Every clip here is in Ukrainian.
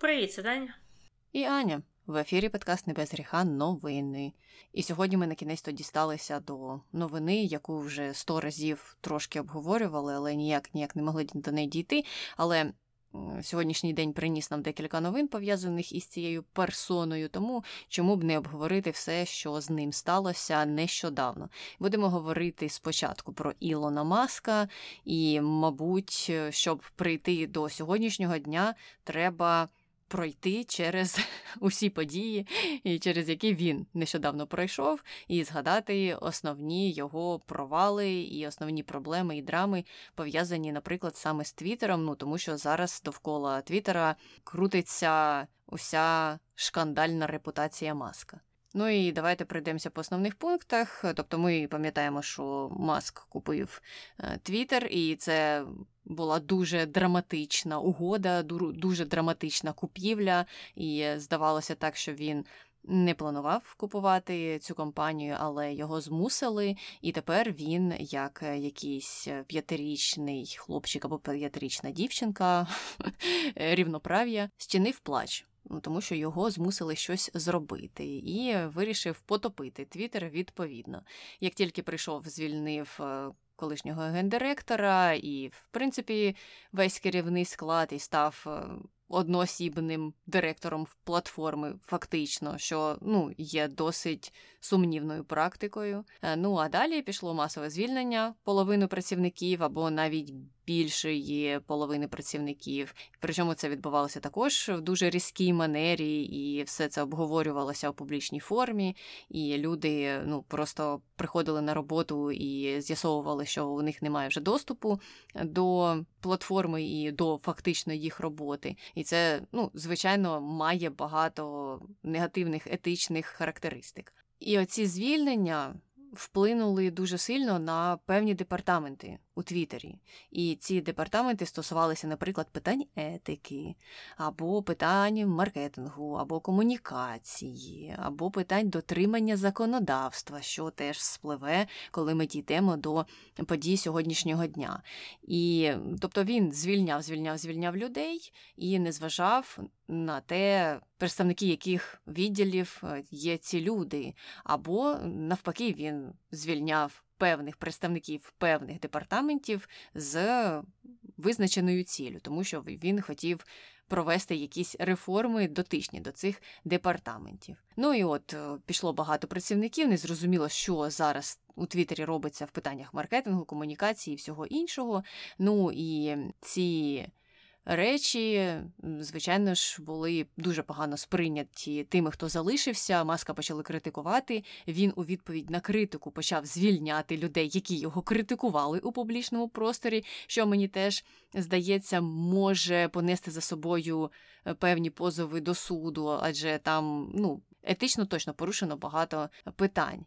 Привіт, це Даня. І Аня. В ефірі подкаст «Не без гріха новини. І сьогодні ми на кінець то дісталися до новини, яку вже сто разів трошки обговорювали, але ніяк ніяк не могли до неї дійти. Але сьогоднішній день приніс нам декілька новин, пов'язаних із цією персоною, тому чому б не обговорити все, що з ним сталося нещодавно. Будемо говорити спочатку про Ілона Маска, і, мабуть, щоб прийти до сьогоднішнього дня, треба пройти через усі події, через які він нещодавно пройшов, і згадати основні його провали і основні проблеми і драми пов'язані, наприклад, саме з Твіттером. Ну тому що зараз довкола Твіттера крутиться уся шкандальна репутація маска. Ну і давайте пройдемося по основних пунктах. Тобто, ми пам'ятаємо, що Маск купив Твіттер, і це була дуже драматична угода, дуже драматична купівля, і здавалося так, що він. Не планував купувати цю компанію, але його змусили, і тепер він, як якийсь п'ятирічний хлопчик або п'ятирічна дівчинка рівноправ'я, зчинив плач, ну тому що його змусили щось зробити, і вирішив потопити Твіттер відповідно. Як тільки прийшов, звільнив е, колишнього гендиректора, і, в принципі, весь керівний склад і став е, одноосібним директором платформи, фактично, що ну, є досить сумнівною практикою. Е, ну а далі пішло масове звільнення половину працівників або навіть більшої половини працівників. Причому це відбувалося також в дуже різкій манері, і все це обговорювалося у публічній формі. І люди ну просто приходили на роботу і з'ясовували, що у них немає вже доступу до платформи і до фактично їх роботи. І це, ну, звичайно, має багато негативних етичних характеристик. І оці звільнення вплинули дуже сильно на певні департаменти у Твіттері. І ці департаменти стосувалися, наприклад, питань етики, або питань маркетингу, або комунікації, або питань дотримання законодавства, що теж спливе, коли ми дійдемо до подій сьогоднішнього дня. І тобто він звільняв, звільняв, звільняв людей і не зважав на те, представники яких відділів е, є ці люди, або навпаки, він звільняв певних представників певних департаментів з визначеною ціллю, тому що він хотів провести якісь реформи дотичні до цих департаментів. Ну і от е, пішло багато працівників, не зрозуміло, що зараз у Твіттері робиться в питаннях маркетингу, комунікації і всього іншого. Ну і ці речі, звичайно ж, були дуже погано сприйняті тими, хто залишився. Маска почали критикувати. Він у відповідь на критику почав звільняти людей, які його критикували у публічному просторі, що мені теж здається, може понести за собою е, певні позови до суду, адже там ну, етично точно порушено багато питань.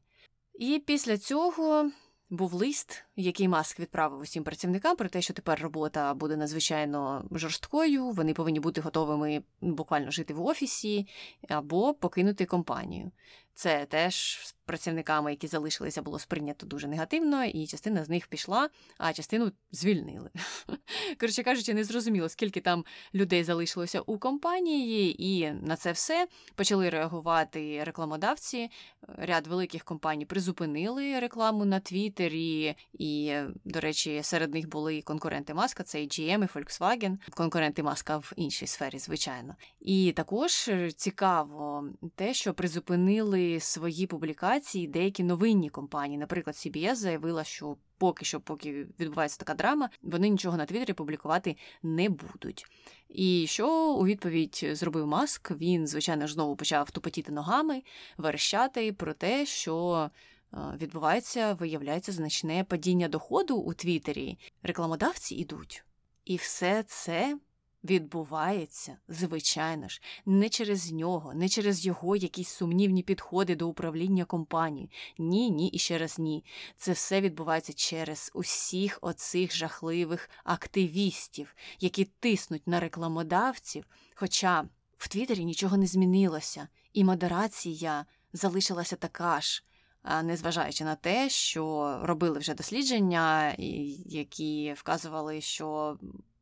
І після цього був лист, який Маск відправив усім працівникам про те, що тепер робота буде надзвичайно жорсткою. Вони повинні бути готовими буквально жити в офісі або покинути компанію. Це теж з працівниками, які залишилися, було сприйнято дуже негативно, і частина з них пішла, а частину звільнили. Коротше кажучи, не зрозуміло, скільки там людей залишилося у компанії, і на це все почали реагувати рекламодавці. Ряд великих компаній призупинили рекламу на Твіттері, і, до речі, серед них були конкуренти Маска, це і GM, і Volkswagen, конкуренти Маска в іншій сфері, звичайно. І також цікаво те, що призупинили свої публікації деякі новинні компанії. Наприклад, CBS заявила, що поки що, поки відбувається така драма, вони нічого на Твіттері публікувати не будуть. І що у відповідь зробив Маск? Він, звичайно ж, знову почав тупотіти ногами, верещати про те, що. Відбувається, виявляється, значне падіння доходу у Твіттері. Рекламодавці йдуть. І все це відбувається, звичайно ж, не через нього, не через його якісь сумнівні підходи до управління компанією. Ні, ні і ще раз ні. Це все відбувається через усіх оцих жахливих активістів, які тиснуть на рекламодавців. Хоча в Твіттері нічого не змінилося, і модерація залишилася така ж. Незважаючи на те, що робили вже дослідження, які вказували, що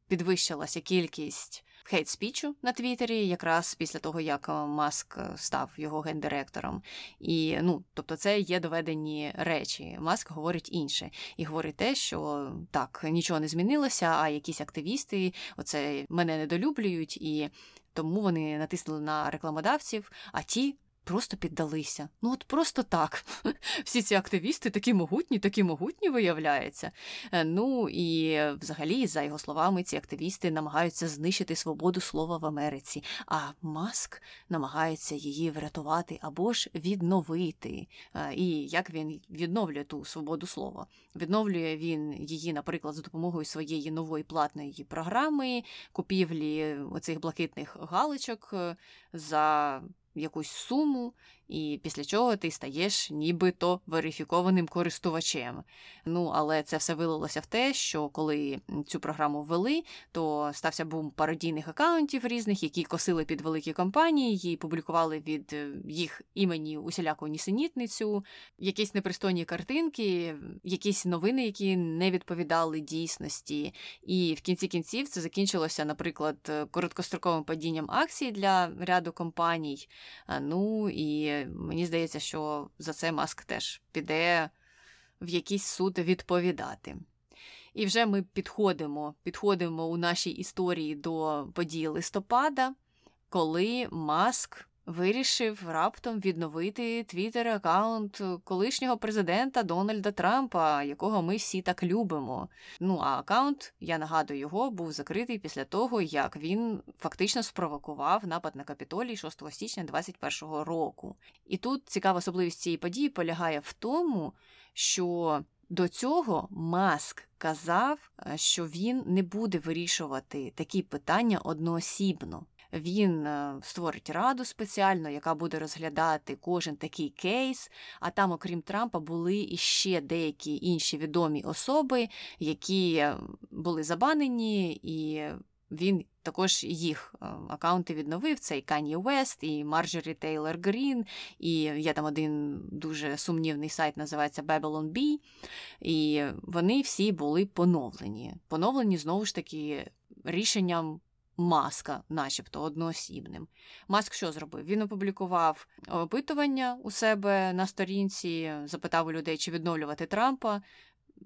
підвищилася кількість хейт-спічу на Твіттері, якраз після того, як Маск став його гендиректором. І ну, тобто, це є доведені речі. Маск говорить інше і говорить те, що так нічого не змінилося, а якісь активісти оце мене недолюблюють, і тому вони натиснули на рекламодавців, а ті просто піддалися. Ну от просто так. Всі ці активісти такі могутні, такі могутні виявляються. Е, ну і взагалі, за його словами, ці активісти намагаються знищити свободу слова в Америці, а Маск намагається її врятувати або ж відновити. Е, і як він відновлює ту свободу слова? Відновлює він її, наприклад, за допомогою своєї нової платної програми, купівлі оцих блакитних галочок е, за якусь суму, і після чого ти стаєш нібито верифікованим користувачем. Ну, але це все вилилося в те, що коли цю програму ввели, то стався бум пародійних акаунтів різних, які косили під великі компанії, і публікували від е, їх імені усіляку нісенітницю, якісь непристойні картинки, якісь новини, які не відповідали дійсності. І в кінці кінців це закінчилося, наприклад, короткостроковим падінням акцій для ряду компаній. Ну і мені здається, що за це Маск теж піде в якийсь суд відповідати. І вже ми підходимо, підходимо у нашій історії до події листопада, коли Маск вирішив раптом відновити твіттер аккаунт колишнього президента Дональда Трампа, якого ми всі так любимо. Ну а аккаунт, я нагадую його, був закритий після того, як він фактично спровокував напад на капітолій 6 січня 2021 року. І тут цікава особливість цієї події полягає в тому, що до цього Маск казав, що він не буде вирішувати такі питання одноосібно. Він е, створить раду спеціально, яка буде розглядати кожен такий кейс. А там, окрім Трампа, були іще деякі інші відомі особи, які е, були забанені, і він також їх е, акаунти відновив. Це і Кані Вест, і Марджорі Тейлор Грін, і є там один дуже сумнівний сайт, називається Babylon Bee, І вони всі були поновлені. Поновлені знову ж таки рішенням Маска, начебто одноосібним. Маск що зробив? Він опублікував опитування у себе на сторінці, запитав у людей, чи відновлювати Трампа.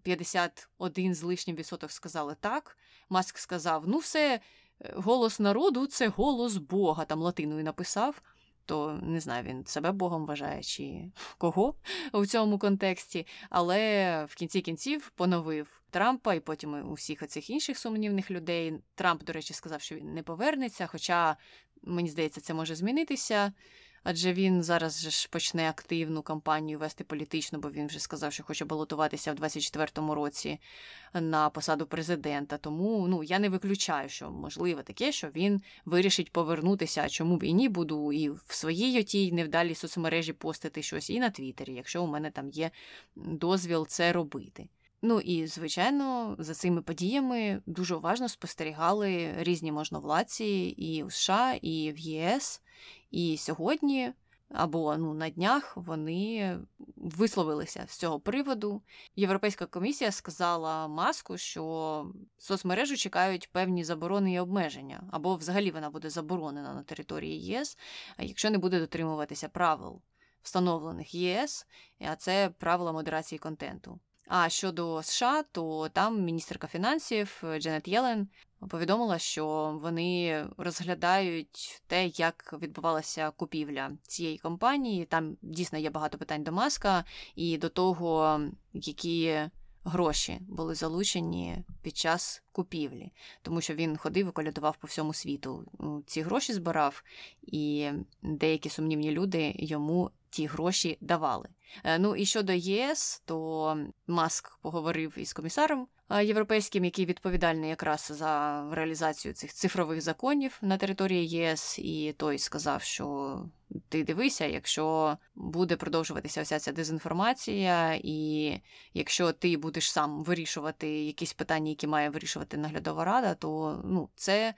51 з лишнім відсоток сказали так. Маск сказав: ну, все, е, голос народу це голос Бога. Там латиною написав то не знаю, він себе Богом вважає чи кого у цьому контексті, але в кінці кінців поновив Трампа і потім усіх оцих інших сумнівних людей. Трамп, до речі, сказав, що він не повернеться, хоча мені здається, це може змінитися адже він зараз ж почне активну кампанію вести політичну, бо він вже сказав, що хоче балотуватися в 24-му році на посаду президента. Тому ну я не виключаю, що можливо таке, що він вирішить повернутися. А чому б і ні, буду і в своїй отій невдалій соцмережі постити щось, і на Твіттері, якщо у мене там є дозвіл це робити. Ну і звичайно, за цими подіями дуже уважно спостерігали різні можновладці і у США, і в ЄС. І сьогодні або ну на днях вони висловилися з цього приводу. Європейська комісія сказала маску, що соцмережу чекають певні заборони і обмеження, або взагалі вона буде заборонена на території ЄС, якщо не буде дотримуватися правил, встановлених ЄС, а це правила модерації контенту. А щодо США, то там міністерка фінансів Дженет Єлен повідомила, що вони розглядають те, як відбувалася купівля цієї компанії. Там дійсно є багато питань до маска і до того, які гроші були залучені під час купівлі, тому що він ходив і колядував по всьому світу. Ці гроші збирав, і деякі сумнівні люди йому ті гроші давали. Е, ну і щодо ЄС, то Маск поговорив із комісаром е, європейським, який відповідальний якраз за реалізацію цих цифрових законів на території ЄС, і той сказав, що ти дивися, якщо буде продовжуватися вся ця дезінформація, і якщо ти будеш сам вирішувати якісь питання, які має вирішувати наглядова рада, то ну це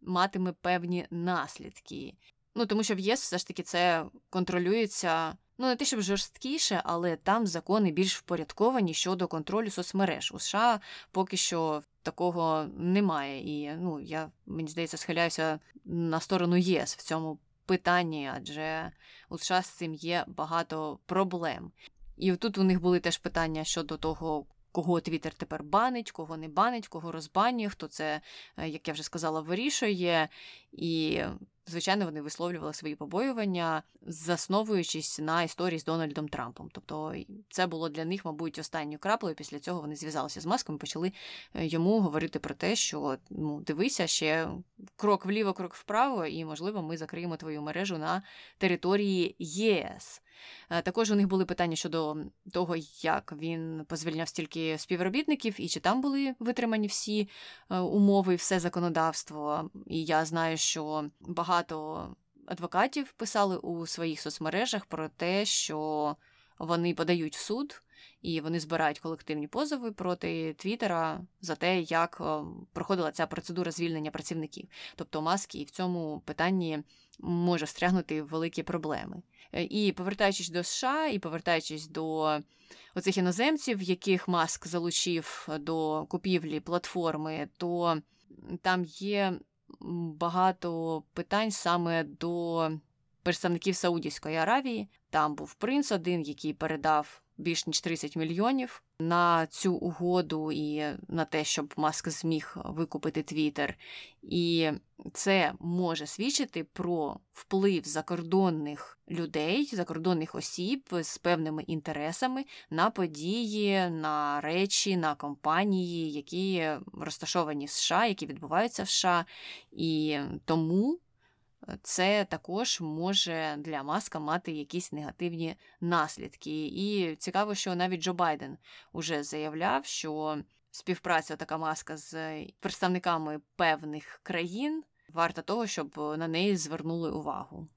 матиме певні наслідки. Ну тому що в ЄС все ж таки це контролюється Ну, не те, щоб жорсткіше, але там закони більш впорядковані щодо контролю соцмереж. У США поки що такого немає. І ну, я, мені здається, схиляюся на сторону ЄС в цьому питанні, адже у США з цим є багато проблем. І тут у них були теж питання щодо того, кого Твіттер тепер банить, кого не банить, кого розбанює, хто це, е, як я вже сказала, вирішує. І, звичайно, вони висловлювали свої побоювання, засновуючись на історії з Дональдом Трампом. Тобто це було для них, мабуть, останньою краплею. Після цього вони зв'язалися з маском і почали е, йому говорити про те, що ну, дивися ще крок вліво, крок вправо, і, можливо, ми закриємо твою мережу на території ЄС. Е, також у них були питання щодо того, як він позвільняв стільки співробітників, і чи там були витримані всі е, умови, все законодавство. І я знаю, що багато адвокатів писали у своїх соцмережах про те, що вони подають в суд. І вони збирають колективні позови проти Твіттера за те, як е, проходила ця процедура звільнення працівників. Тобто маски і в цьому питанні може встрягнути великі проблеми. Е, і повертаючись до США, і повертаючись до оцих іноземців, яких маск залучив до купівлі платформи, то там є багато питань саме до представників Саудівської Аравії. Там був принц один, який передав більш ніж 30 мільйонів на цю угоду і на те, щоб Маск зміг викупити Твіттер. І це може свідчити про вплив закордонних людей, закордонних осіб з певними інтересами на події, на речі, на компанії, які розташовані в США, які відбуваються в США. І тому це також може для маска мати якісь негативні наслідки. І цікаво, що навіть Джо Байден уже заявляв, що співпраця така маска з представниками певних країн варта того, щоб на неї звернули увагу.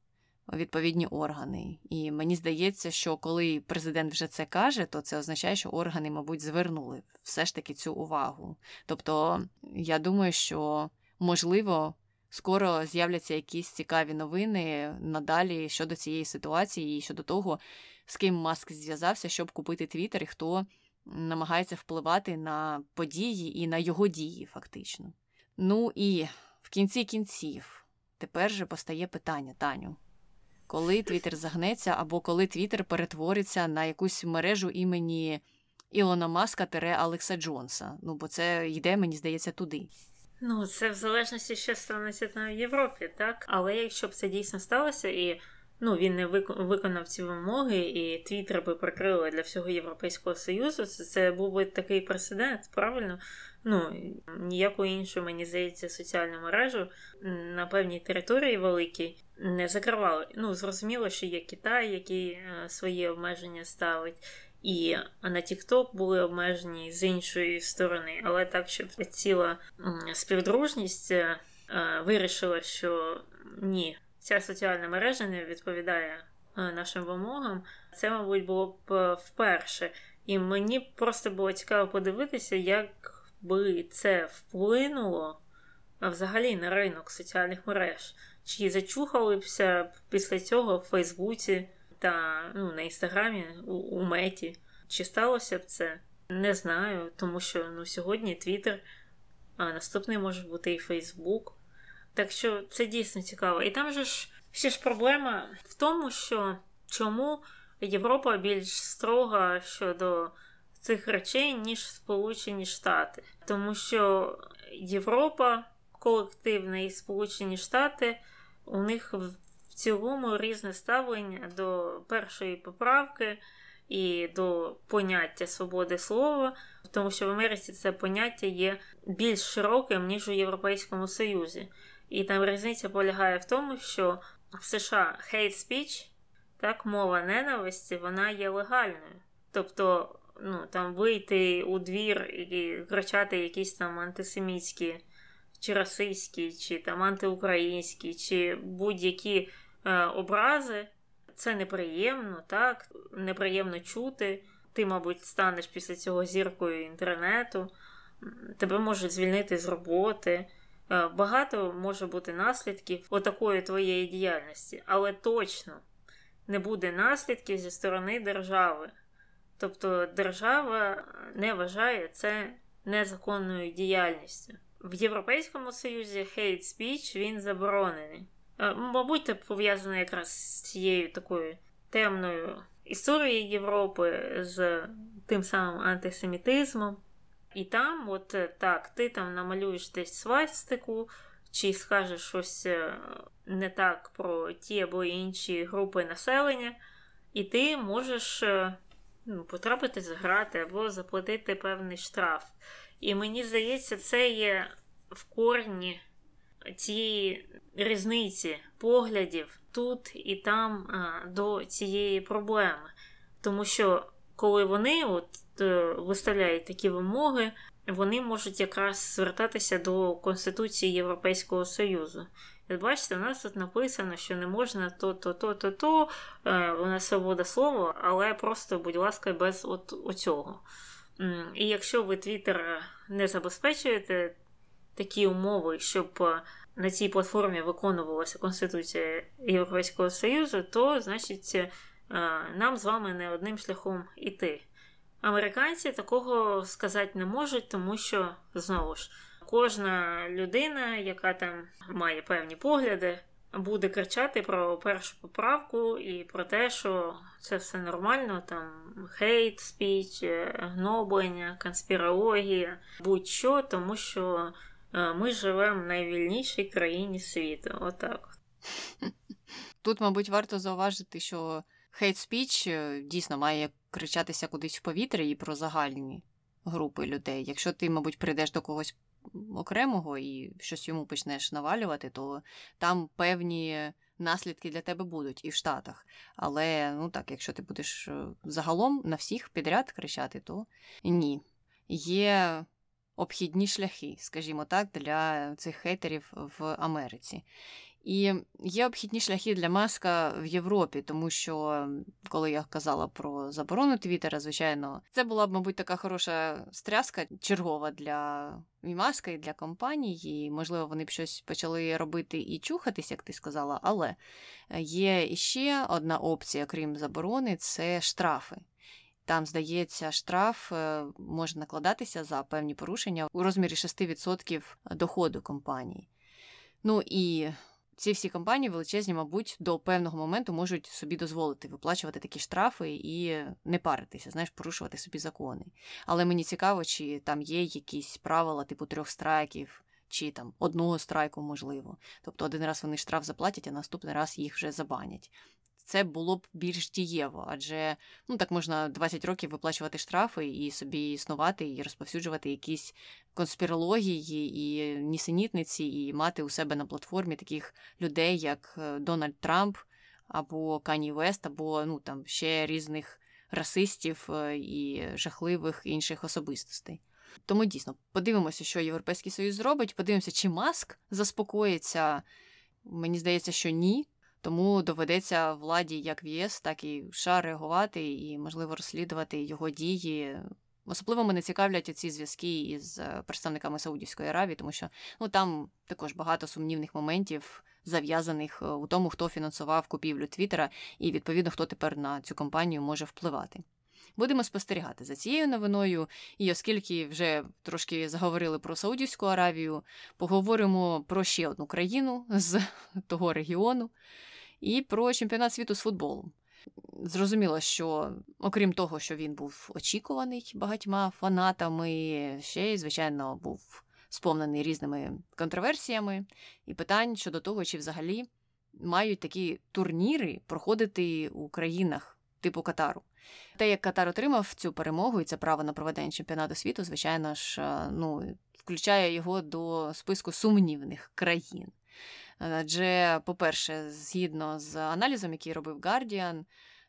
Відповідні органи. І мені здається, що коли президент вже це каже, то це означає, що органи, мабуть, звернули все ж таки цю увагу. Тобто, я думаю, що можливо скоро з'являться якісь цікаві новини надалі щодо цієї ситуації і щодо того, з ким Маск зв'язався, щоб купити Твіттер, і хто намагається впливати на події і на його дії, фактично. Ну і в кінці кінців тепер же постає питання, Таню. Коли Твіттер загнеться, або коли Твіттер перетвориться на якусь мережу імені Ілона Маска Алекса Джонса. Ну, бо це йде, мені здається, туди. Ну, це в залежності, що станеться в Європі, так? Але якщо б це дійсно сталося, і ну, він не виконав ці вимоги, і Твіттер би прикрили для всього Європейського Союзу, це, це був би такий прецедент, правильно? Ну, ніяку іншу, мені здається, соціальну мережу на певній території великій не закривали. Ну, зрозуміло, що є Китай, який е, свої обмеження ставить. І на TikTok були обмежені з іншої сторони, але так, щоб ціла співдружність е, вирішила, що ні, ця соціальна мережа не відповідає е, нашим вимогам. Це, мабуть, було б е, вперше. І мені просто було цікаво подивитися, як би це вплинуло взагалі на ринок соціальних мереж. Чи зачухалися після цього в Фейсбуці та ну, на інстаграмі у, у меті. Чи сталося б це? Не знаю, тому що ну, сьогодні Твіттер, а наступний може бути і Фейсбук. Так що це дійсно цікаво. І там же ж ще ж проблема в тому, що чому Європа більш строга щодо цих речей, ніж Сполучені Штати. Тому що Європа колективна і Сполучені Штати у них цілому різне ставлення до першої поправки і до поняття свободи слова, тому що в Америці це поняття є більш широким, ніж у Європейському Союзі. І там різниця полягає в тому, що в США hate speech, так, мова ненависті, вона є легальною. Тобто, ну, там вийти у двір і кричати якісь там антисемітські, чи расистські, чи там антиукраїнські, чи будь-які образи. Це неприємно, так? Неприємно чути. Ти, мабуть, станеш після цього зіркою інтернету, тебе можуть звільнити з роботи. Е, багато може бути наслідків отакої твоєї діяльності. Але точно не буде наслідків зі сторони держави. Тобто держава не вважає це незаконною діяльністю. В Європейському Союзі hate speech він заборонений. Е, мабуть, це пов'язано якраз з цією такою темною історією Європи, з тим самим антисемітизмом. І там, от е, так, ти там намалюєш десь свастику, чи скажеш щось е, не так про ті або інші групи населення, і ти можеш ну, потрапити з грати або заплатити певний штраф. І мені здається, це є в корні цієї різниці поглядів тут і там до цієї проблеми. Тому що коли вони от, е, виставляють такі вимоги, вони можуть якраз звертатися до Конституції Європейського Союзу. І бачите, у нас тут написано, що не можна то-то, то-то, то, е, у нас свобода слова, але просто, будь ласка, без от оцього. І якщо ви Твіттер не забезпечуєте такі умови, щоб е, на цій платформі виконувалася Конституція Європейського Союзу, то значить е, нам з вами не одним шляхом іти. Американці такого сказати не можуть, тому що знову ж кожна людина, яка там має певні погляди, буде кричати про першу поправку і про те, що це все нормально, там хейт, спіч, гноблення, конспірологія, будь-що, тому що е, ми живемо в найвільнішій країні світу. Отак. Тут, мабуть, варто зауважити, що хейт спіч дійсно має кричатися кудись в повітря і про загальні групи людей. Якщо ти, мабуть, прийдеш до когось окремого і щось йому почнеш навалювати, то там певні наслідки для тебе будуть і в Штатах. Але ну так, якщо ти будеш е, загалом на всіх підряд кричати, то ні. Є обхідні шляхи, скажімо так, для цих хейтерів в Америці. І є обхідні шляхи для маска в Європі, тому що коли я казала про заборону Твіттера, звичайно, це була б, мабуть, така хороша стряска чергова для і маска, і для компаній. І, можливо, вони б щось почали робити і чухатись, як ти сказала. Але є іще одна опція, крім заборони, це штрафи. Там, здається, штраф е, може накладатися за певні порушення у розмірі 6% доходу компанії. Ну і ці всі компанії величезні, мабуть, до певного моменту можуть собі дозволити виплачувати такі штрафи і не паритися, знаєш, порушувати собі закони. Але мені цікаво, чи там є якісь правила, типу трьох страйків, чи там одного страйку, можливо. Тобто один раз вони штраф заплатять, а наступний раз їх вже забанять це було б більш дієво, адже ну так можна 20 років виплачувати штрафи і собі існувати, і розповсюджувати якісь конспірології і нісенітниці, і мати у себе на платформі таких людей, як е, Дональд Трамп або Кані Вест, або ну там ще різних расистів е, і жахливих інших особистостей. Тому дійсно подивимося, що Європейський Союз зробить. Подивимося, чи маск заспокоїться. Мені здається, що ні. Тому доведеться владі як в ЄС, так і в США реагувати і, можливо, розслідувати його дії. Особливо мене цікавлять ці зв'язки із е, представниками Саудівської Аравії, тому що ну там також багато сумнівних моментів зав'язаних е, у тому, хто фінансував купівлю Твіттера, і відповідно хто тепер на цю компанію може впливати. Будемо спостерігати за цією новиною, і оскільки вже трошки заговорили про Саудівську Аравію, поговоримо про ще одну країну з того регіону і про чемпіонат світу з футболу. Зрозуміло, що окрім того, що він був очікуваний багатьма фанатами, ще й, звичайно, був сповнений різними контроверсіями і питань щодо того, чи взагалі мають такі турніри проходити у країнах типу Катару. Те, як Катар отримав цю перемогу і це право на проведення чемпіонату світу, звичайно ж, ну, включає його до списку сумнівних країн. Адже, по-перше, згідно з аналізом, який робив Guardian,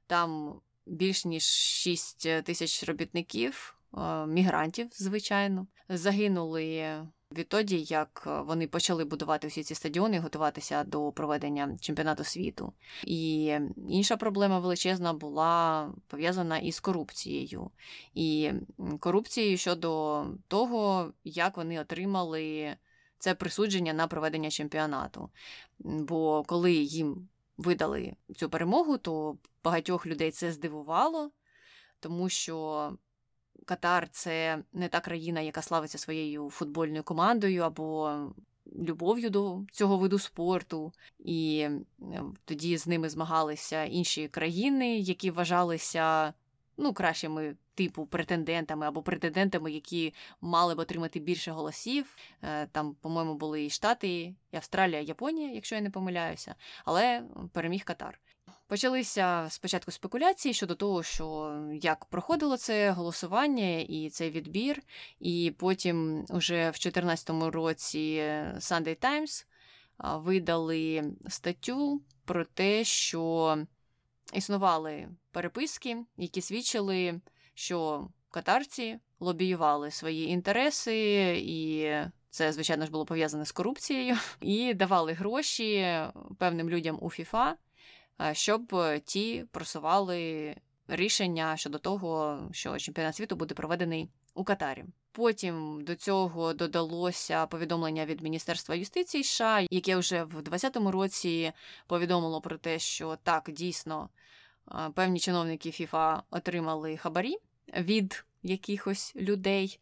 там більш ніж 6 тисяч робітників, мігрантів, звичайно, загинули відтоді, як вони почали будувати всі ці стадіони і готуватися до проведення чемпіонату світу. І інша проблема величезна була пов'язана із корупцією. І корупцією щодо того, як вони отримали це присудження на проведення чемпіонату. Бо коли їм видали цю перемогу, то багатьох людей це здивувало, тому що Катар це не та країна, яка славиться своєю футбольною командою або любов'ю до цього виду спорту. І тоді з ними змагалися інші країни, які вважалися ну, кращими типу претендентами або претендентами, які мали б отримати більше голосів. Е, там, по-моєму, були і Штати, і Австралія, і Японія, якщо я не помиляюся, але переміг Катар. Почалися спочатку спекуляції щодо того, що як проходило це голосування і цей відбір, і потім, уже в 2014 році, Sunday Times видали статтю про те, що існували переписки, які свідчили, що катарці лобіювали свої інтереси, і це, звичайно ж, було пов'язане з корупцією, і давали гроші певним людям у ФІФА, щоб ті просували рішення щодо того, що чемпіонат світу буде проведений у Катарі. Потім до цього додалося повідомлення від Міністерства юстиції США, яке вже в 2020 році повідомило про те, що так дійсно певні чиновники ФІФА отримали хабарі від якихось людей,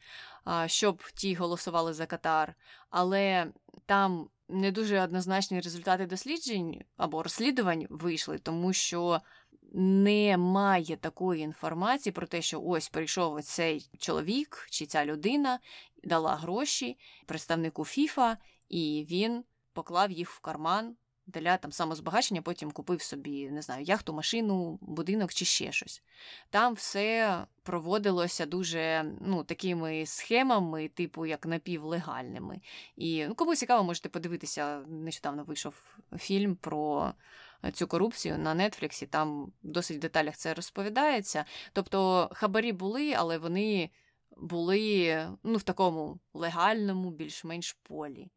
щоб ті голосували за Катар, але там не дуже однозначні результати досліджень або розслідувань вийшли, тому що немає такої інформації про те, що ось прийшов цей чоловік чи ця людина, дала гроші представнику ФІФА, і він поклав їх в карман для там самозбагачення, потім купив собі, не знаю, яхту, машину, будинок чи ще щось. Там все проводилося дуже ну, такими схемами, типу як напівлегальними. І ну, кому цікаво, можете подивитися, нещодавно вийшов фільм про. Цю корупцію на Нетфліксі, там досить в деталях це розповідається. Тобто хабарі були, але вони були ну, в такому легальному, більш-менш полі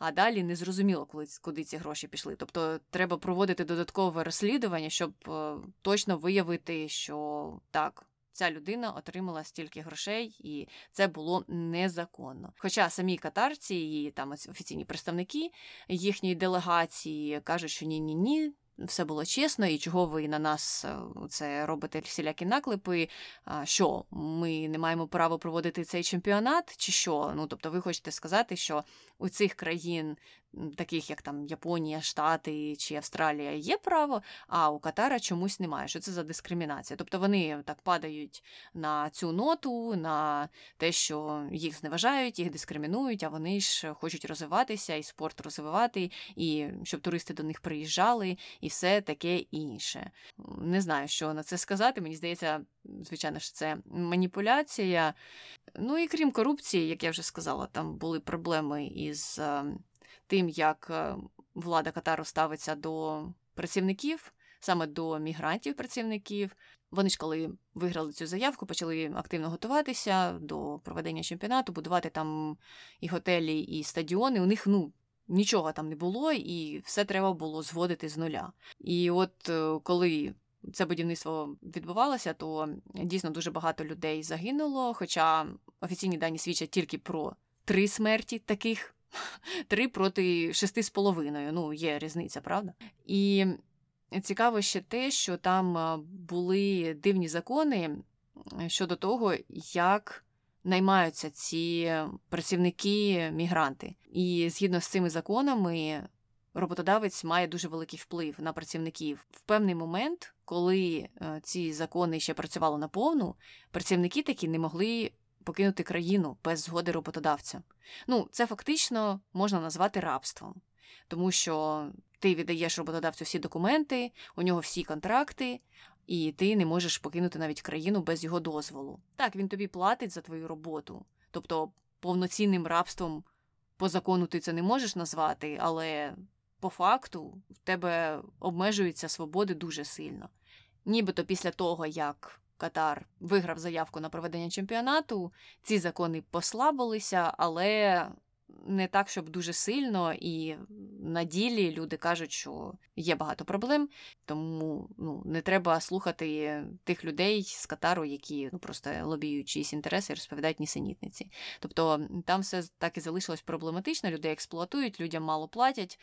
а далі не зрозуміло, коли куди ці гроші пішли. Тобто треба проводити додаткове розслідування, щоб е, точно виявити, що так. Ця людина отримала стільки грошей, і це було незаконно. Хоча самі катарці і там офіційні представники їхньої делегації кажуть, що ні, ні, ні, все було чесно, і чого ви на нас е, це робите всілякі наклепи? Що ми не маємо права проводити цей чемпіонат, чи що? Ну тобто, ви хочете сказати, що у цих країн таких як там Японія, Штати чи Австралія, є право, а у Катара чомусь немає. Що це за дискримінація? Тобто вони так падають на цю ноту, на те, що їх зневажають, їх дискримінують, а вони ж хочуть розвиватися і спорт розвивати, і щоб туристи до них приїжджали, і все таке інше. Не знаю, що на це сказати. Мені здається, звичайно ж, це маніпуляція. Ну і крім корупції, як я вже сказала, там були проблеми із ем, тим, як е, влада Катару ставиться до працівників, саме до мігрантів-працівників. Вони ж, коли виграли цю заявку, почали активно готуватися до проведення чемпіонату, будувати там і готелі, і стадіони. У них ну. Нічого там не було, і все треба було зводити з нуля. І от е, коли це будівництво відбувалося, то дійсно дуже багато людей загинуло. Хоча офіційні дані свідчать тільки про три смерті таких Три проти шести з половиною. Ну, є різниця, правда? І цікаво ще те, що там були дивні закони щодо того, як наймаються ці працівники-мігранти. І згідно з цими законами. Роботодавець має дуже великий вплив на працівників в певний момент, коли е, ці закони ще працювали наповну, працівники такі не могли покинути країну без згоди роботодавця. Ну, це фактично можна назвати рабством, тому що ти віддаєш роботодавцю всі документи, у нього всі контракти, і ти не можеш покинути навіть країну без його дозволу. Так, він тобі платить за твою роботу, тобто повноцінним рабством по закону ти це не можеш назвати, але по факту в тебе обмежуються свободи дуже сильно. Нібито після того, як Катар виграв заявку на проведення чемпіонату. Ці закони послабилися, але не так, щоб дуже сильно. І на ділі люди кажуть, що є багато проблем, тому ну, не треба слухати тих людей з Катару, які ну, просто лобіють чиїсь інтереси і розповідають нісенітниці. Тобто там все так і залишилось проблематично, людей експлуатують, людям мало платять.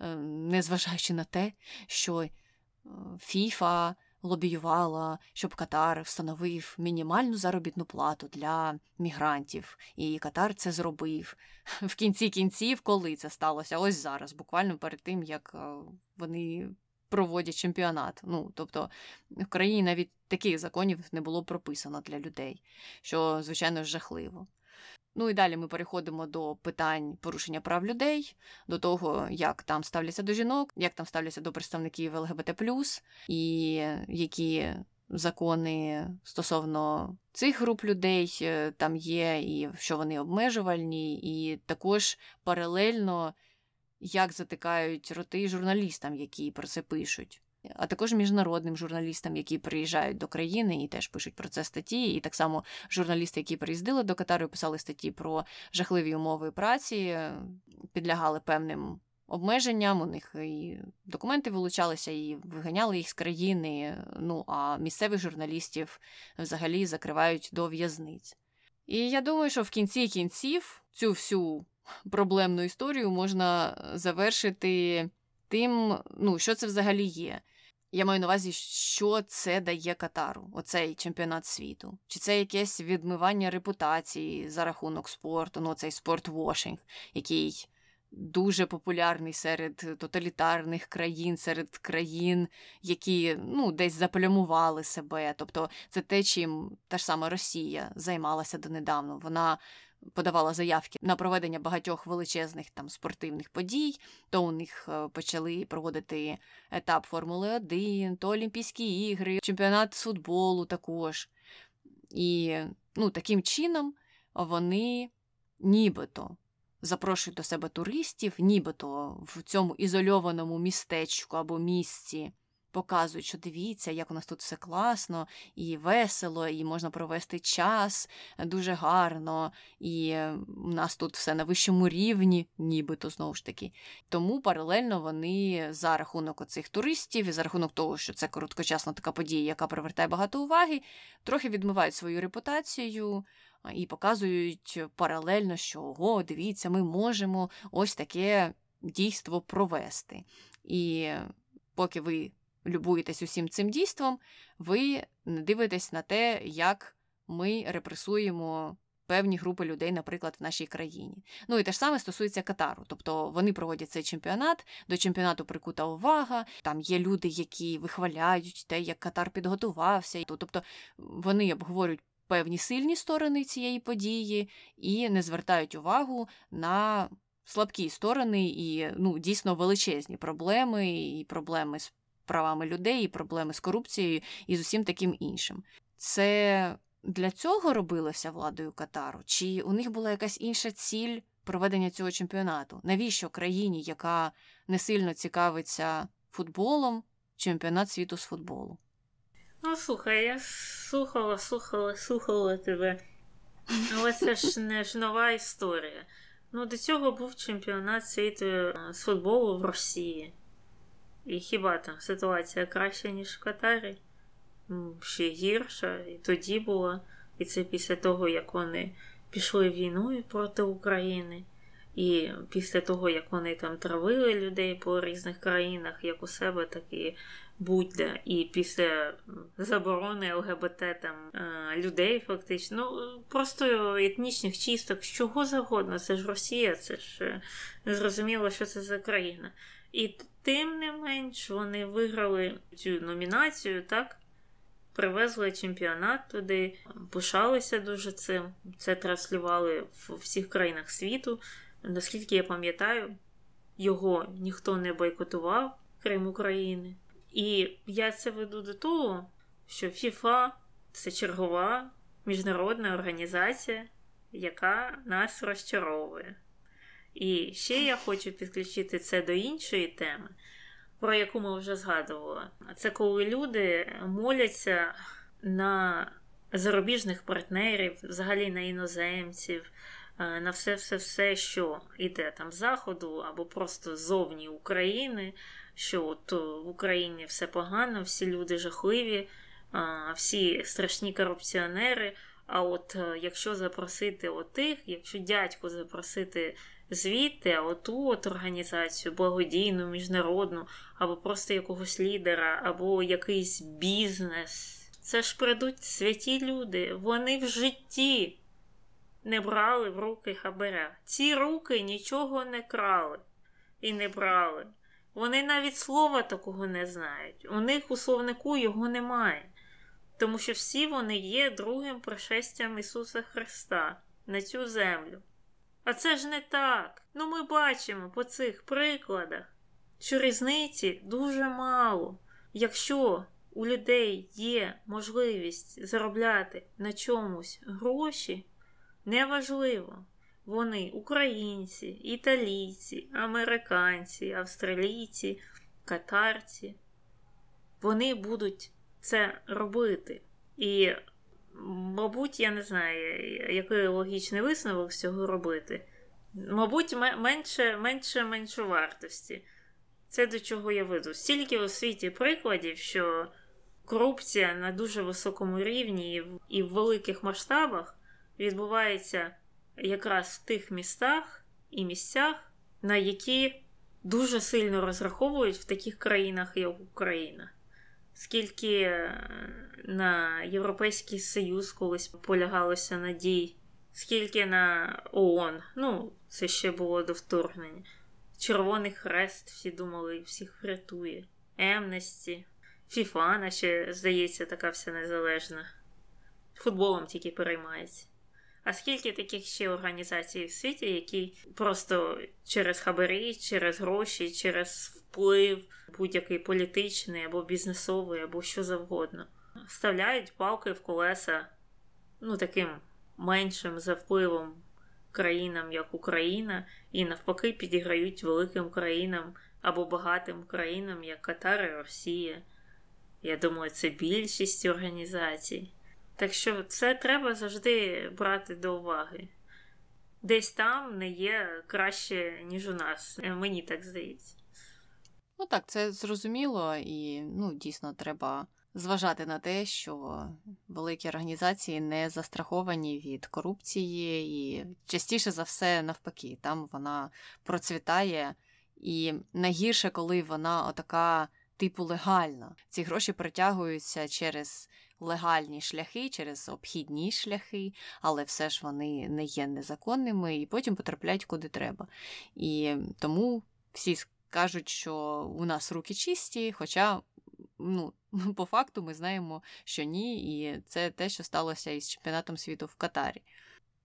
е, незважаючи на те, що е, Фіфа лобіювала, щоб Катар встановив мінімальну заробітну плату для мігрантів, і Катар це зробив в кінці кінців, коли це сталося? Ось зараз, буквально перед тим як вони проводять чемпіонат. Ну, тобто в країні навіть таких законів не було прописано для людей, що, звичайно, жахливо. Ну і далі ми переходимо до питань порушення прав людей, до того, як там ставляться до жінок, як там ставляться до представників ЛГБТ, і які закони стосовно цих груп людей е, там є, і що вони обмежувальні, і також паралельно як затикають роти журналістам, які про це пишуть. А також міжнародним журналістам, які приїжджають до країни і теж пишуть про це статті. І так само журналісти, які приїздили до Катару, писали статті про жахливі умови праці, підлягали певним обмеженням. У них і документи вилучалися, і виганяли їх з країни. Ну а місцевих журналістів взагалі закривають до в'язниць. І я думаю, що в кінці кінців цю всю проблемну історію можна е, завершити тим, ну, що це взагалі є. Я маю на увазі, що це дає Катару, оцей чемпіонат світу. Чи це якесь відмивання репутації за рахунок спорту, ну цей спортвошинг, який дуже популярний серед тоталітарних країн, серед країн, які ну, десь заплямували себе. Тобто це те, чим та ж сама Росія займалася донедавна. Вона подавала заявки на проведення багатьох величезних там спортивних подій, то у них е, почали проводити етап Формули 1, то Олімпійські ігри, чемпіонат з футболу також. І ну, таким чином вони нібито запрошують до себе туристів, нібито в цьому ізольованому містечку або місці показують, що дивіться, як у нас тут все класно і весело, і можна провести час дуже гарно, і у нас тут все на вищому рівні, нібито знову ж таки. Тому паралельно вони за рахунок оцих туристів і за рахунок того, що це короткочасна така подія, яка привертає багато уваги, трохи відмивають свою репутацію. І показують паралельно, що ого, дивіться, ми можемо ось таке дійство провести. І поки ви любуєтесь усім цим дійством, ви не дивитесь на те, як ми репресуємо. Певні групи людей, наприклад, в нашій країні. Ну і те ж саме стосується Катару. Тобто вони проводять цей чемпіонат, до чемпіонату прикута увага. Там є люди, які вихваляють те, як Катар підготувався. Тобто вони обговорюють певні сильні сторони цієї події і не звертають увагу на слабкі сторони і ну, дійсно величезні проблеми, і проблеми з правами людей, і проблеми з корупцією і з усім таким іншим. Це для цього робилося владою Катару? Чи у них була якась інша ціль проведення цього чемпіонату? Навіщо країні, яка не сильно цікавиться футболом, чемпіонат світу з футболу? Ну, слухай, я слухала, слухала, слухала тебе. Але це ж не ж нова історія. Ну, до цього був чемпіонат світу з футболу в Росії. І хіба там ситуація краща, ніж в Катарі? Ще гірша, і тоді була. І це після того, як вони пішли війною проти України. І після того, як вони там травили людей по різних країнах, як у себе, так і будь-де. І після заборони ЛГБТ там е, людей, фактично, ну просто етнічних чисток, з чого завгодно. Це ж Росія, це ж е, зрозуміло, що це за країна. І тим не менш вони виграли цю номінацію, так? Привезли чемпіонат туди, пишалися дуже цим. Це транслювали в всіх країнах світу. Наскільки я пам'ятаю, його ніхто не бойкотував, крім України. І я це веду до того, що FIFA це чергова міжнародна організація, яка нас розчаровує. І ще я хочу підключити це до іншої теми, про яку ми вже згадували. Це коли люди моляться на зарубіжних партнерів, взагалі на іноземців, е, на все-все-все, що йде там з заходу або просто зовні України, що от в Україні все погано, всі люди жахливі, всі страшні корупціонери. А от е, якщо запросити отих, якщо дядьку запросити звідти, оту от організацію, благодійну, міжнародну, або просто якогось лідера, або якийсь бізнес. Це ж придуть святі люди. Вони в житті не брали в руки хабаря. Ці руки нічого не крали і не брали. Вони навіть слова такого не знають. У них у словнику його немає. Тому що всі вони є другим пришестям Ісуса Христа на цю землю. А це ж не так. Ну ми бачимо по цих прикладах, що різниці дуже мало. Якщо у людей є можливість заробляти на чомусь гроші, неважливо, вони українці, італійці, американці, австралійці, катарці, вони будуть це робити. І, мабуть, я не знаю, який логічний висновок цього робити. Мабуть, менше менше менше вартості. Це до чого я веду. Стільки у світі прикладів, що корупція на дуже високому рівні і в великих масштабах відбувається якраз в тих містах і місцях, на які дуже сильно розраховують в таких країнах, як Україна. Скільки е, на Європейський Союз колись полягалося надій, скільки на ООН, ну, це ще було до вторгнення. Червоний хрест, всі думали, всіх врятує. Емнесті, Фіфана ще, здається, така вся незалежна. Футболом тільки переймається. А скільки таких ще організацій в світі, які просто через хабарі, через гроші, через вплив, будь-який політичний або бізнесовий, або що завгодно, вставляють палки в колеса, ну таким меншим за впливом країнам, як Україна, і навпаки підіграють великим країнам або багатим країнам, як Катар і Росія. Я думаю, це більшість організацій. Так що це треба завжди брати до уваги. Десь там не є краще, ніж у нас. Мені так здається. Ну так, це зрозуміло, і ну, дійсно треба зважати на те, що великі організації не застраховані від корупції, і частіше за все, навпаки, там вона процвітає. І найгірше, коли вона отака, типу, легальна. Ці гроші притягуються через легальні шляхи, через обхідні шляхи, але все ж вони не є незаконними і потім потрапляють куди треба. І тому всі кажуть, що у нас руки чисті, хоча. Ну, по факту ми знаємо, що ні, і це те, що сталося із чемпіонатом світу в Катарі.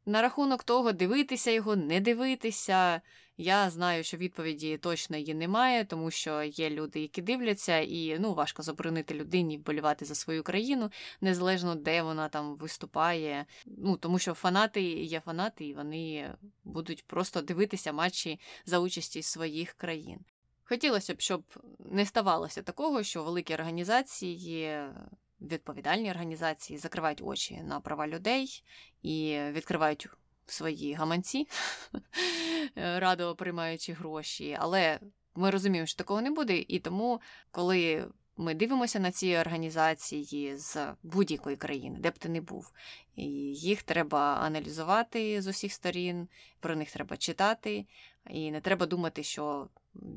На рахунок того, дивитися його, не дивитися. Я знаю, що відповіді точно її немає, тому що є люди, які дивляться, і ну важко заборонити людині вболівати за свою країну, незалежно де вона там виступає. Ну тому що фанати є фанати, і вони будуть просто дивитися матчі за участі своїх країн. Хотілося б, щоб не ставалося такого, що великі організації відповідальні організації закривають очі на права людей і відкривають свої гаманці, радо приймаючи гроші. Але ми розуміємо, що такого не буде, і тому, коли ми дивимося на ці організації з будь-якої країни, де б ти не був, і їх треба аналізувати з усіх сторін, про них треба читати, і не треба думати, що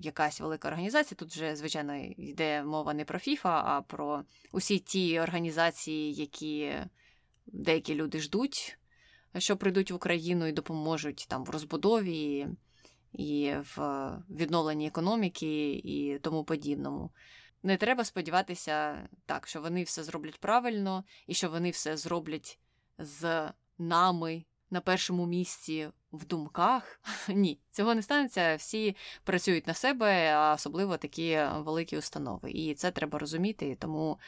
якась велика організація. Тут вже, звичайно, йде мова не про ФІФА, а про усі ті організації, які деякі люди ждуть, що прийдуть в Україну і допоможуть там в розбудові і в відновленні економіки і тому подібному. Не треба сподіватися так, що вони все зроблять правильно і що вони все зроблять з нами на першому місці в думках. Ні, цього не станеться. Всі працюють на себе, а особливо такі великі установи. І це треба розуміти, тому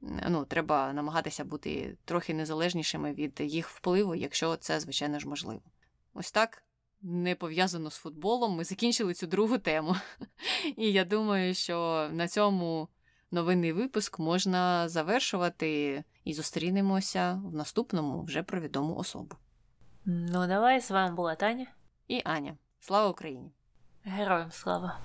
ну, треба намагатися бути трохи незалежнішими від їх впливу, якщо це, звичайно ж, можливо. Ось так. Не пов'язано з футболом, ми закінчили цю другу тему. І я думаю, що на цьому новинний випуск можна завершувати і зустрінемося в наступному вже про відому особу. Ну, давай з вами була Таня і Аня. Слава Україні! Героям слава!